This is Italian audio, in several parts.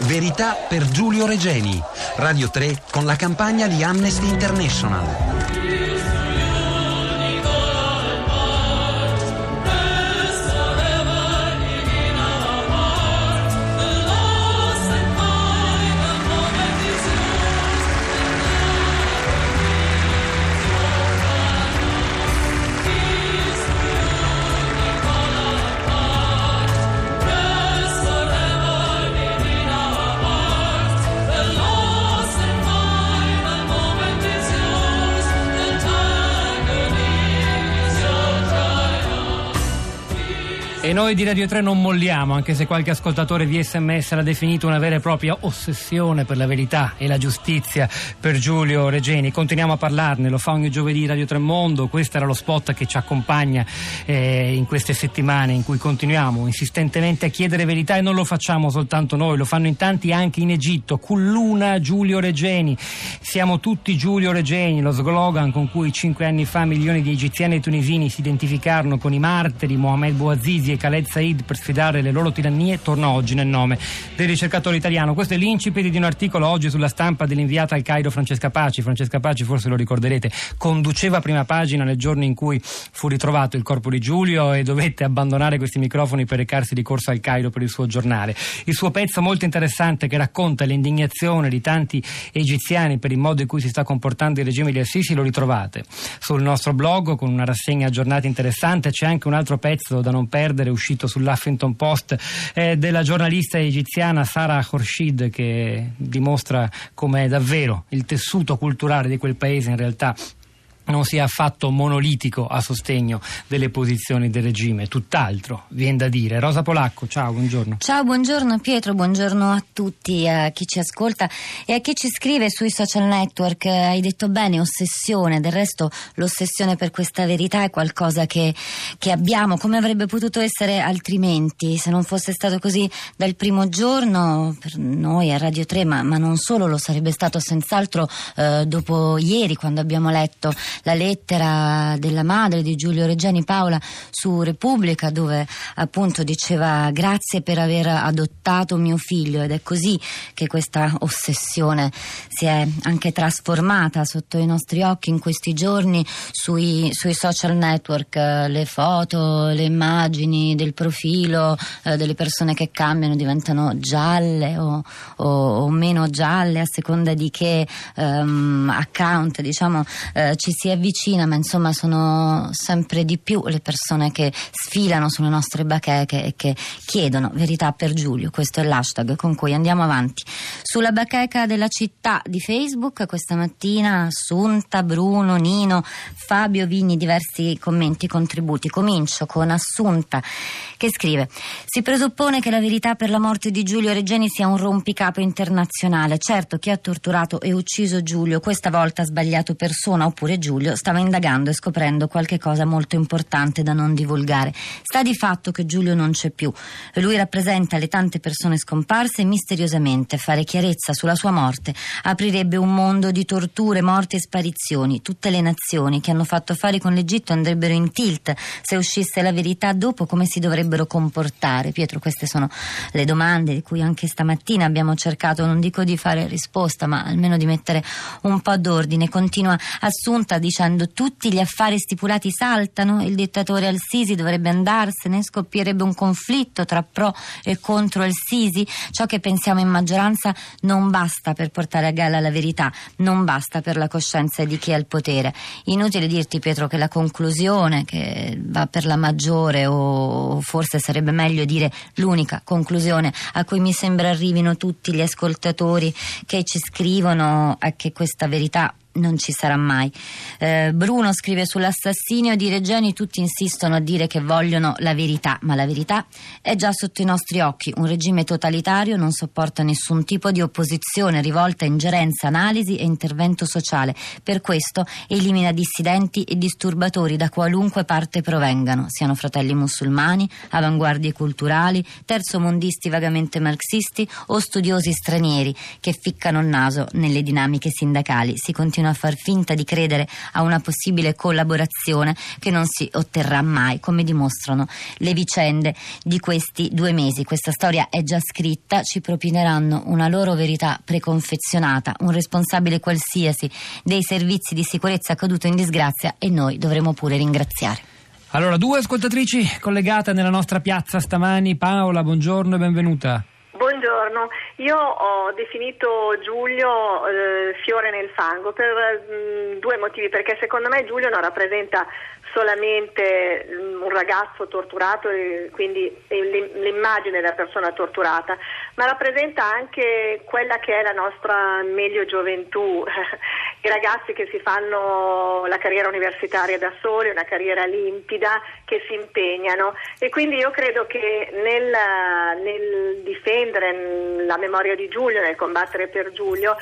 Verità per Giulio Regeni. Radio 3 con la campagna di Amnesty International. Noi di Radio 3 non molliamo, anche se qualche ascoltatore di sms l'ha definito una vera e propria ossessione per la verità e la giustizia per Giulio Regeni. Continuiamo a parlarne, lo fa ogni giovedì Radio 3 Mondo, questo era lo spot che ci accompagna eh, in queste settimane in cui continuiamo insistentemente a chiedere verità e non lo facciamo soltanto noi, lo fanno in tanti anche in Egitto. Culluna Giulio Regeni, siamo tutti Giulio Regeni, lo slogan con cui cinque anni fa milioni di egiziani e tunisini si identificarono con i martiri Mohamed Bouazizi e Khaled Said per sfidare le loro tirannie torna oggi nel nome del ricercatore italiano. Questo è l'incipit di un articolo oggi sulla stampa dell'inviata al Cairo Francesca Paci. Francesca Paci, forse lo ricorderete, conduceva prima pagina nel giorno in cui fu ritrovato il corpo di Giulio e dovette abbandonare questi microfoni per recarsi di corsa al Cairo per il suo giornale. Il suo pezzo molto interessante che racconta l'indignazione di tanti egiziani per il modo in cui si sta comportando il regime di Assisi lo ritrovate sul nostro blog con una rassegna aggiornata interessante. C'è anche un altro pezzo da non perdere uscito sull'Huffington Post eh, della giornalista egiziana Sara Khorshid che dimostra come davvero il tessuto culturale di quel paese in realtà non sia affatto monolitico a sostegno delle posizioni del regime, tutt'altro, viene da dire. Rosa Polacco, ciao, buongiorno. Ciao, buongiorno Pietro, buongiorno a tutti, a chi ci ascolta e a chi ci scrive sui social network. Hai detto bene, ossessione, del resto l'ossessione per questa verità è qualcosa che, che abbiamo, come avrebbe potuto essere altrimenti, se non fosse stato così dal primo giorno per noi a Radio 3, ma, ma non solo, lo sarebbe stato senz'altro eh, dopo ieri quando abbiamo letto la lettera della madre di Giulio Reggiani Paola su Repubblica dove appunto diceva grazie per aver adottato mio figlio. Ed è così che questa ossessione si è anche trasformata sotto i nostri occhi in questi giorni sui, sui social network le foto, le immagini del profilo eh, delle persone che cambiano diventano gialle o, o, o meno gialle a seconda di che um, account diciamo eh, ci si avvicina, ma insomma sono sempre di più le persone che sfilano sulle nostre bacheche e che chiedono verità per Giulio. Questo è l'hashtag con cui andiamo avanti. Sulla bacheca della città di Facebook questa mattina Assunta, Bruno, Nino, Fabio Vigni, diversi commenti, contributi. Comincio con Assunta che scrive: Si presuppone che la verità per la morte di Giulio Regeni sia un rompicapo internazionale. Certo, chi ha torturato e ucciso Giulio questa volta ha sbagliato persona oppure Giulio stava indagando e scoprendo qualche cosa molto importante da non divulgare. Sta di fatto che Giulio non c'è più. Lui rappresenta le tante persone scomparse e misteriosamente fare chiarezza sulla sua morte aprirebbe un mondo di torture, morti e sparizioni. Tutte le nazioni che hanno fatto affari con l'Egitto andrebbero in tilt se uscisse la verità dopo come si dovrebbero comportare. Pietro, queste sono le domande di cui anche stamattina abbiamo cercato, non dico di fare risposta, ma almeno di mettere un po' d'ordine. Continua Assunta dicendo tutti gli affari stipulati saltano, il dittatore al-Sisi dovrebbe andarsene, scoppierebbe un conflitto tra pro e contro al-Sisi. Ciò che pensiamo in maggioranza non basta per portare a galla la verità, non basta per la coscienza di chi ha il potere. Inutile dirti Pietro che la conclusione che va per la maggiore o forse sarebbe meglio dire l'unica conclusione a cui mi sembra arrivino tutti gli ascoltatori che ci scrivono è che questa verità non ci sarà mai. Eh, Bruno scrive sull'assassinio di Reggiani, tutti insistono a dire che vogliono la verità, ma la verità è già sotto i nostri occhi. Un regime totalitario non sopporta nessun tipo di opposizione, rivolta, ingerenza, analisi e intervento sociale. Per questo elimina dissidenti e disturbatori da qualunque parte provengano, siano fratelli musulmani, avanguardie culturali, terzomondisti vagamente marxisti o studiosi stranieri che ficcano il naso nelle dinamiche sindacali. Si continua fino a far finta di credere a una possibile collaborazione che non si otterrà mai, come dimostrano le vicende di questi due mesi. Questa storia è già scritta, ci propineranno una loro verità preconfezionata, un responsabile qualsiasi dei servizi di sicurezza caduto in disgrazia e noi dovremo pure ringraziare. Allora, due ascoltatrici collegate nella nostra piazza stamani. Paola, buongiorno e benvenuta. Buongiorno, io ho definito Giulio eh, fiore nel fango per mh, mm, due motivi, perché secondo me Giulio non rappresenta solamente mm, un ragazzo torturato e quindi l'immagine della persona torturata, ma rappresenta anche quella che è la nostra meglio gioventù, i ragazzi che si fanno la carriera universitaria da soli, una carriera limpida, che si impegnano. E quindi io credo che nel, nel difendere la memoria di Giulio, nel combattere per Giulio,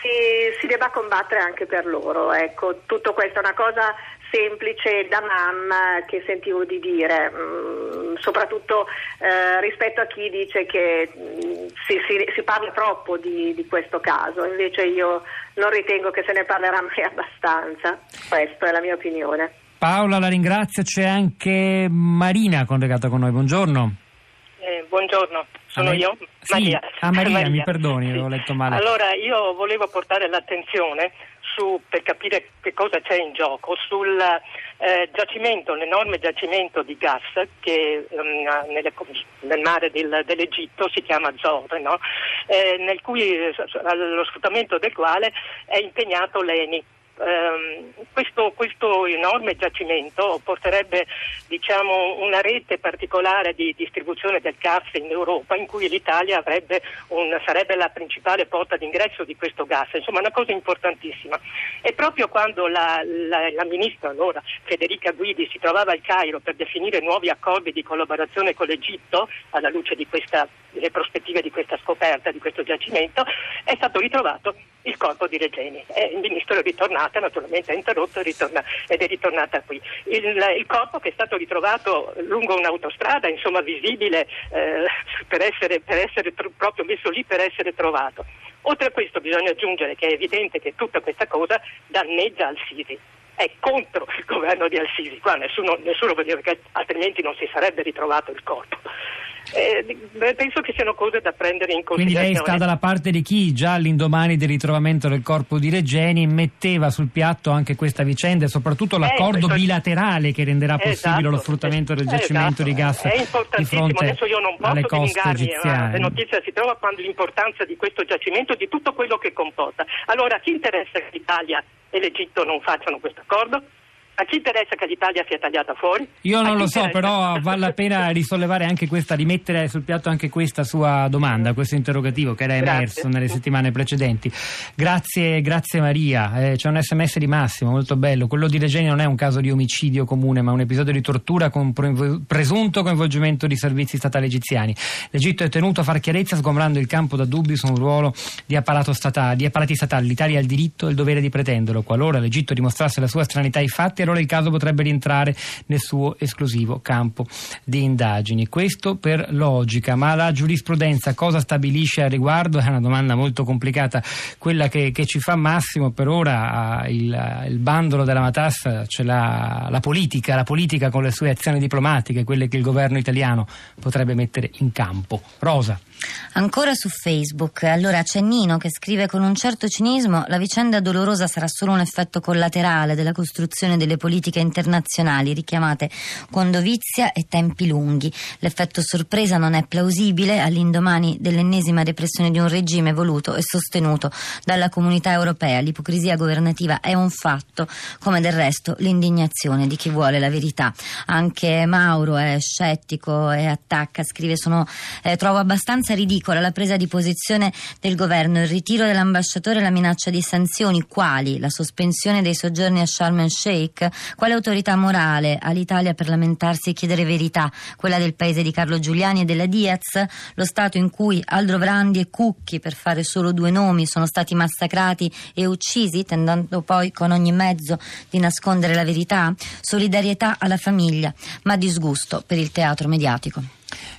si, si debba combattere anche per loro. Ecco, tutto questo è una cosa semplice da mamma che sentivo di dire, mm, soprattutto eh, rispetto a chi dice che mm, si, si, si, parla troppo di, di, questo caso, invece io non ritengo che se ne parlerà mai abbastanza, questa è la mia opinione. Paola la ringrazio, c'è anche Marina collegata con noi, buongiorno. Eh, buongiorno, sono ah, io, sì, Maria. Ah, Maria, Maria. mi perdoni, sì. ho letto male. Allora, io volevo portare l'attenzione su, per capire che cosa c'è in gioco, sul eh, giacimento, l'enorme giacimento di gas che um, nelle, nel mare del, dell'Egitto si chiama Zor, no? eh, nel cui, allo sfruttamento del quale è impegnato l'ENI questo, questo, enorme giacimento porterebbe diciamo, una rete particolare di distribuzione del gas in Europa in cui l'Italia un, sarebbe la principale porta d'ingresso di questo gas, insomma una cosa importantissima. E proprio quando la, la, la ministra allora Federica Guidi si trovava al Cairo per definire nuovi accordi di collaborazione con l'Egitto alla luce questa, delle prospettive di questa scoperta, di questo giacimento, è stato ritrovato il corpo di Regeni. E il ministro è ritornato, naturalmente è interrotto ritorna, ed è ritornata qui. Il, il, corpo che è stato ritrovato lungo un'autostrada, insomma visibile eh, per essere, per essere tro- proprio messo lì per essere trovato. Oltre a questo bisogna aggiungere che è evidente che tutta questa cosa danneggia Al-Sisi è contro il governo di Al-Sisi, qua nessuno, nessuno può che altrimenti non si sarebbe ritrovato il corpo. Eh, penso che siano cose da prendere in considerazione. Quindi lei sta dalla parte di chi già all'indomani del ritrovamento del corpo di Regeni metteva sul piatto anche questa vicenda e soprattutto l'accordo eh, bilaterale che renderà possibile esatto, lo sfruttamento del giacimento esatto, di gas di fronte Adesso io non alle coste egiziane. La notizia si trova quando l'importanza di questo giacimento e di tutto quello che comporta. Allora, chi interessa che l'Italia e l'Egitto non facciano questo accordo? A chi interessa che l'Italia sia tagliata fuori? Io non lo so, però vale la pena risollevare anche questa, rimettere sul piatto anche questa sua domanda, questo interrogativo che era emerso grazie. nelle settimane precedenti. Grazie, grazie Maria. Eh, c'è un sms di Massimo, molto bello. Quello di Regeni non è un caso di omicidio comune, ma un episodio di tortura con presunto coinvolgimento di servizi statali egiziani. L'Egitto è tenuto a far chiarezza sgombrando il campo da dubbi su un ruolo di, statale, di apparati statali. L'Italia ha il diritto e il dovere di pretenderlo. Qualora l'Egitto dimostrasse la sua stranità ai fatti, allora il caso potrebbe rientrare nel suo esclusivo campo di indagini. Questo per logica, ma la giurisprudenza cosa stabilisce a riguardo? È una domanda molto complicata, quella che, che ci fa Massimo. Per ora il, il bandolo della matassa ce l'ha la politica, la politica con le sue azioni diplomatiche, quelle che il governo italiano potrebbe mettere in campo. Rosa. Ancora su Facebook, allora c'è Nino che scrive con un certo cinismo la vicenda dolorosa sarà solo un effetto collaterale della costruzione delle politiche internazionali richiamate con dovizia e tempi lunghi. L'effetto sorpresa non è plausibile all'indomani dell'ennesima repressione di un regime voluto e sostenuto dalla comunità europea. L'ipocrisia governativa è un fatto, come del resto l'indignazione di chi vuole la verità. Anche Mauro è scettico e attacca, scrive sono, eh, trovo abbastanza ridicola la presa di posizione del governo, il ritiro dell'ambasciatore e la minaccia di sanzioni, quali? La sospensione dei soggiorni a Sharm el Sheikh, quale autorità morale ha l'Italia per lamentarsi e chiedere verità, quella del paese di Carlo Giuliani e della Diaz, lo Stato in cui Aldro Vrandi e Cucchi, per fare solo due nomi, sono stati massacrati e uccisi, tentando poi con ogni mezzo di nascondere la verità, solidarietà alla famiglia, ma disgusto per il teatro mediatico.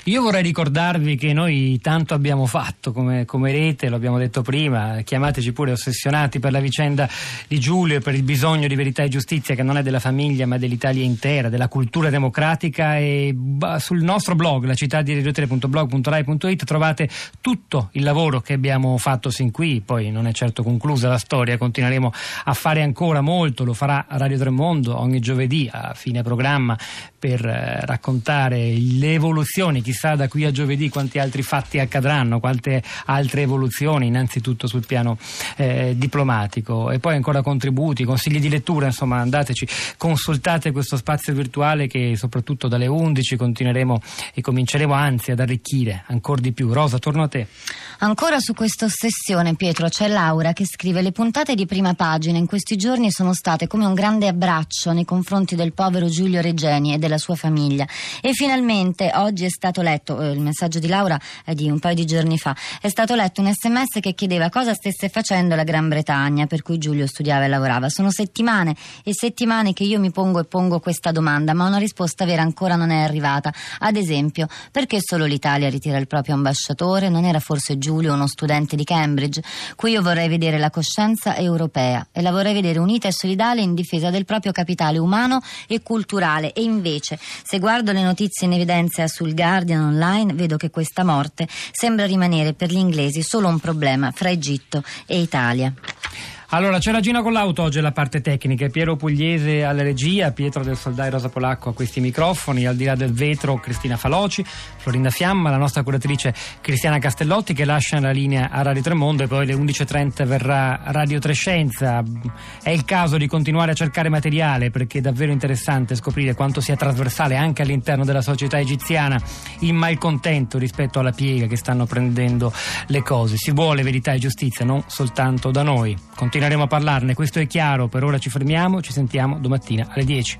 Io vorrei ricordarvi che noi tanto abbiamo fatto come, come, rete, lo abbiamo detto prima, chiamateci pure ossessionati per la vicenda di Giulio e per il bisogno di verità e giustizia che non è della famiglia ma dell'Italia intera, della cultura democratica. E sul nostro blog, la città di radio3.blog.rai.it trovate tutto il lavoro che abbiamo fatto sin qui, poi non è certo conclusa la storia, continueremo a fare ancora molto, lo farà Radio Tremondo ogni giovedì a fine programma per eh, raccontare le evoluzioni, chissà da qui a giovedì quanti altri fatti accadranno, quante altre evoluzioni, innanzitutto sul piano eh, diplomatico e poi ancora contributi, consigli di lettura, insomma andateci, consultate questo spazio virtuale che soprattutto dalle 11 continueremo e cominceremo anzi ad arricchire ancora di più. Rosa, torno a te. Ancora su questa ossessione, Pietro, c'è Laura che scrive le puntate di prima pagina in questi giorni sono state come un grande abbraccio nei confronti del povero Giulio Regeni e della sua famiglia. E finalmente oggi è stato letto, eh, il messaggio di Laura è di un paio di giorni fa, è stato letto un sms che chiedeva cosa stesse facendo la Gran Bretagna per cui Giulio studiava e lavorava. Sono settimane e settimane che io mi pongo e pongo questa domanda, ma una risposta vera ancora non è arrivata. Ad esempio, perché solo l'Italia ritira il proprio ambasciatore? Non era forse Giulio, uno studente di Cambridge. Qui io vorrei vedere la coscienza europea e la vorrei vedere unita e solidale in difesa del proprio capitale umano e culturale. E invece, se guardo le notizie in evidenza sul Guardian online, vedo che questa morte sembra rimanere per gli inglesi solo un problema fra Egitto e Italia. Allora, c'è la Gina con l'auto oggi la parte tecnica, Piero Pugliese alla regia, Pietro del Soldai Rosa Polacco a questi microfoni, al di là del vetro Cristina Faloci, Florinda Fiamma, la nostra curatrice Cristiana Castellotti che lascia la linea a Radio Tremondo e poi alle 11.30 verrà Radio Trescenza. È il caso di continuare a cercare materiale perché è davvero interessante scoprire quanto sia trasversale anche all'interno della società egiziana il malcontento rispetto alla piega che stanno prendendo le cose. Si vuole verità e giustizia, non soltanto da noi. Continueremo a parlarne, questo è chiaro, per ora ci fermiamo, ci sentiamo domattina alle 10.